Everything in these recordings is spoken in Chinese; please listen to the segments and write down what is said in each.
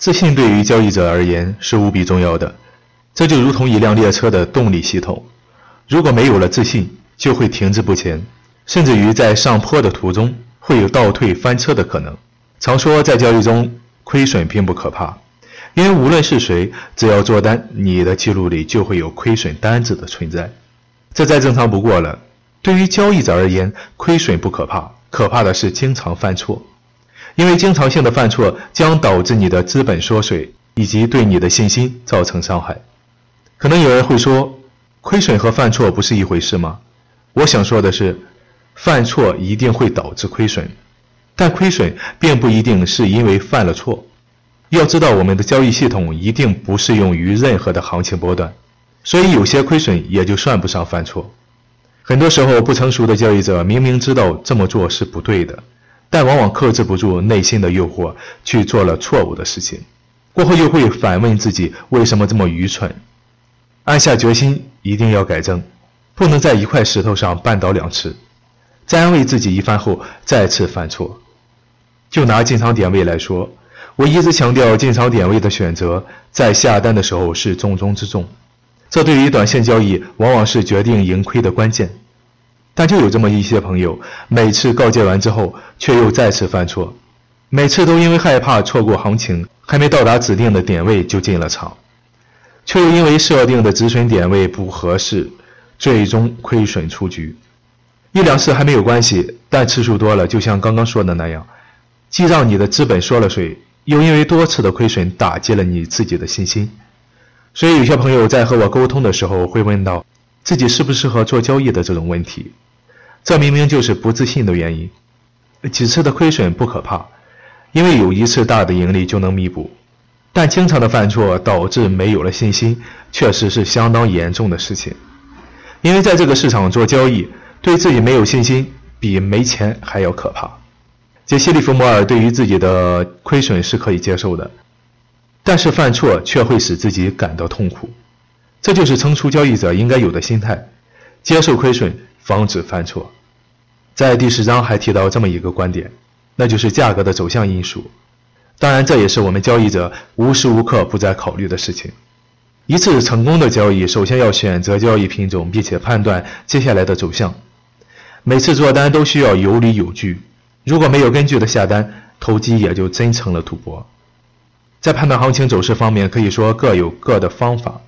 自信对于交易者而言是无比重要的，这就如同一辆列车的动力系统，如果没有了自信，就会停滞不前，甚至于在上坡的途中会有倒退翻车的可能。常说在交易中亏损并不可怕，因为无论是谁，只要做单，你的记录里就会有亏损单子的存在，这再正常不过了。对于交易者而言，亏损不可怕，可怕的是经常犯错，因为经常性的犯错将导致你的资本缩水，以及对你的信心造成伤害。可能有人会说，亏损和犯错不是一回事吗？我想说的是，犯错一定会导致亏损。但亏损并不一定是因为犯了错。要知道，我们的交易系统一定不适用于任何的行情波段，所以有些亏损也就算不上犯错。很多时候，不成熟的交易者明明知道这么做是不对的，但往往克制不住内心的诱惑，去做了错误的事情。过后又会反问自己为什么这么愚蠢，暗下决心一定要改正，不能在一块石头上绊倒两次。在安慰自己一番后，再次犯错。就拿进场点位来说，我一直强调进场点位的选择在下单的时候是重中之重，这对于短线交易往往是决定盈亏的关键。但就有这么一些朋友，每次告诫完之后，却又再次犯错，每次都因为害怕错过行情，还没到达指定的点位就进了场，却又因为设定的止损点位不合适，最终亏损出局。一两次还没有关系，但次数多了，就像刚刚说的那样。既让你的资本缩了水，又因为多次的亏损打击了你自己的信心，所以有些朋友在和我沟通的时候会问到自己适不适合做交易的这种问题，这明明就是不自信的原因。几次的亏损不可怕，因为有一次大的盈利就能弥补，但经常的犯错导致没有了信心，确实是相当严重的事情。因为在这个市场做交易，对自己没有信心比没钱还要可怕。杰西·利弗摩尔对于自己的亏损是可以接受的，但是犯错却会使自己感到痛苦。这就是成熟交易者应该有的心态：接受亏损，防止犯错。在第十章还提到这么一个观点，那就是价格的走向因素。当然，这也是我们交易者无时无刻不在考虑的事情。一次成功的交易，首先要选择交易品种，并且判断接下来的走向。每次做单都需要有理有据。如果没有根据的下单，投机也就真成了赌博。在判断行情走势方面，可以说各有各的方法。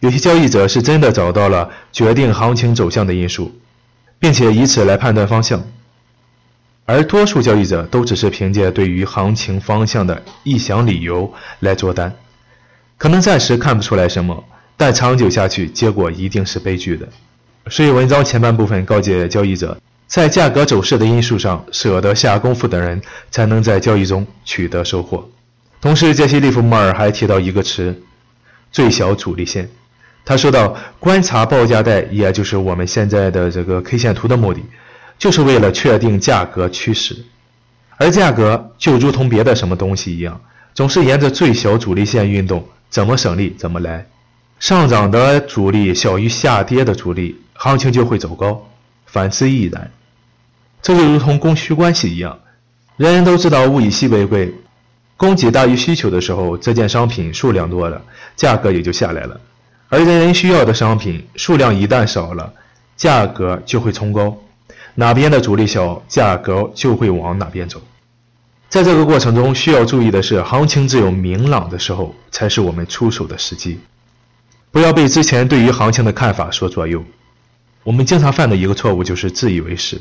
有些交易者是真的找到了决定行情走向的因素，并且以此来判断方向；而多数交易者都只是凭借对于行情方向的臆想理由来做单，可能暂时看不出来什么，但长久下去，结果一定是悲剧的。所以，文章前半部分告诫交易者。在价格走势的因素上舍得下功夫的人，才能在交易中取得收获。同时，杰西·利弗莫尔还提到一个词：最小阻力线。他说到，观察报价带，也就是我们现在的这个 K 线图的目的，就是为了确定价格趋势。而价格就如同别的什么东西一样，总是沿着最小阻力线运动，怎么省力怎么来。上涨的阻力小于下跌的阻力，行情就会走高。反之亦然，这就如同供需关系一样，人人都知道物以稀为贵，供给大于需求的时候，这件商品数量多了，价格也就下来了；而人人需要的商品数量一旦少了，价格就会冲高，哪边的阻力小，价格就会往哪边走。在这个过程中，需要注意的是，行情只有明朗的时候，才是我们出手的时机，不要被之前对于行情的看法所左右。我们经常犯的一个错误就是自以为是，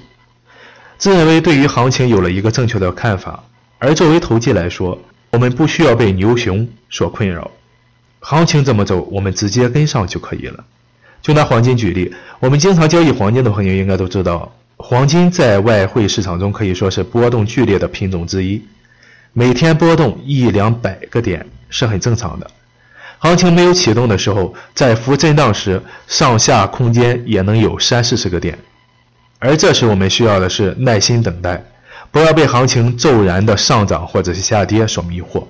自认为对于行情有了一个正确的看法，而作为投机来说，我们不需要被牛熊所困扰，行情怎么走，我们直接跟上就可以了。就拿黄金举例，我们经常交易黄金的朋友应该都知道，黄金在外汇市场中可以说是波动剧烈的品种之一，每天波动一两百个点是很正常的。行情没有启动的时候，在幅震荡时，上下空间也能有三四十个点，而这时我们需要的是耐心等待，不要被行情骤然的上涨或者是下跌所迷惑。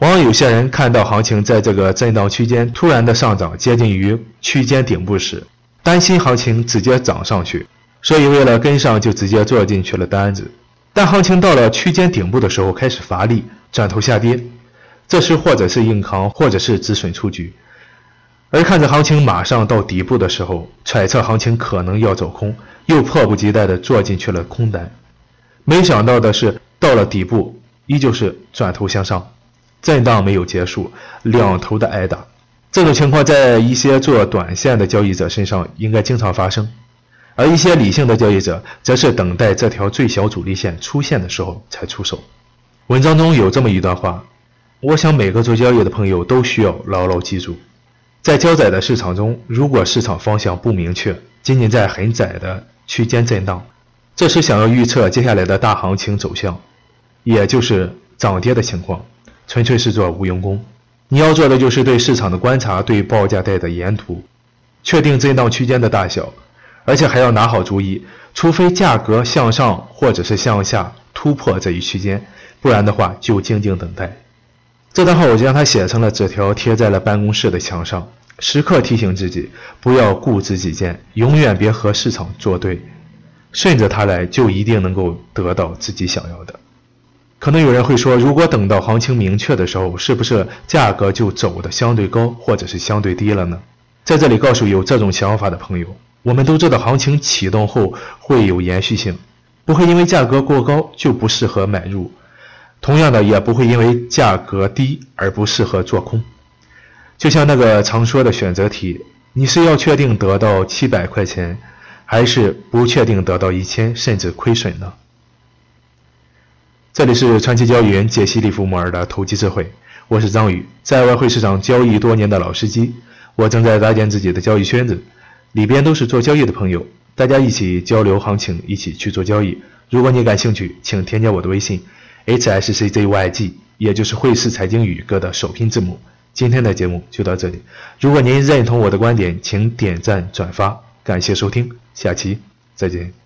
往往有些人看到行情在这个震荡区间突然的上涨，接近于区间顶部时，担心行情直接涨上去，所以为了跟上就直接做进去了单子。但行情到了区间顶部的时候，开始乏力，转头下跌。这时或者是硬扛，或者是止损出局。而看着行情马上到底部的时候，揣测行情可能要走空，又迫不及待地做进去了空单。没想到的是，到了底部依旧是转头向上，震荡没有结束，两头的挨打。这种情况在一些做短线的交易者身上应该经常发生，而一些理性的交易者则是等待这条最小阻力线出现的时候才出手。文章中有这么一段话，我想每个做交易的朋友都需要牢牢记住。在较窄的市场中，如果市场方向不明确，仅仅在很窄的区间震荡，这时想要预测接下来的大行情走向，也就是涨跌的情况，纯粹是做无用功。你要做的就是对市场的观察，对报价带的沿途，确定震荡区间的大小，而且还要拿好主意，除非价格向上或者是向下突破这一区间，不然的话就静静等待。这段话我就将它写成了纸条，贴在了办公室的墙上，时刻提醒自己不要固执己见，永远别和市场作对，顺着它来就一定能够得到自己想要的。可能有人会说，如果等到行情明确的时候，是不是价格就走的相对高或者是相对低了呢？在这里告诉有这种想法的朋友，我们都知道行情启动后会有延续性，不会因为价格过高就不适合买入。同样的，也不会因为价格低而不适合做空。就像那个常说的选择题，你是要确定得到七百块钱，还是不确定得到一千甚至亏损呢？这里是传奇交易员解析利弗莫尔的投机智慧，我是张宇，在外汇市场交易多年的老司机，我正在搭建自己的交易圈子，里边都是做交易的朋友，大家一起交流行情，一起去做交易。如果你感兴趣，请添加我的微信。hsczyg，也就是汇市财经宇哥的首拼字母。今天的节目就到这里。如果您认同我的观点，请点赞转发。感谢收听，下期再见。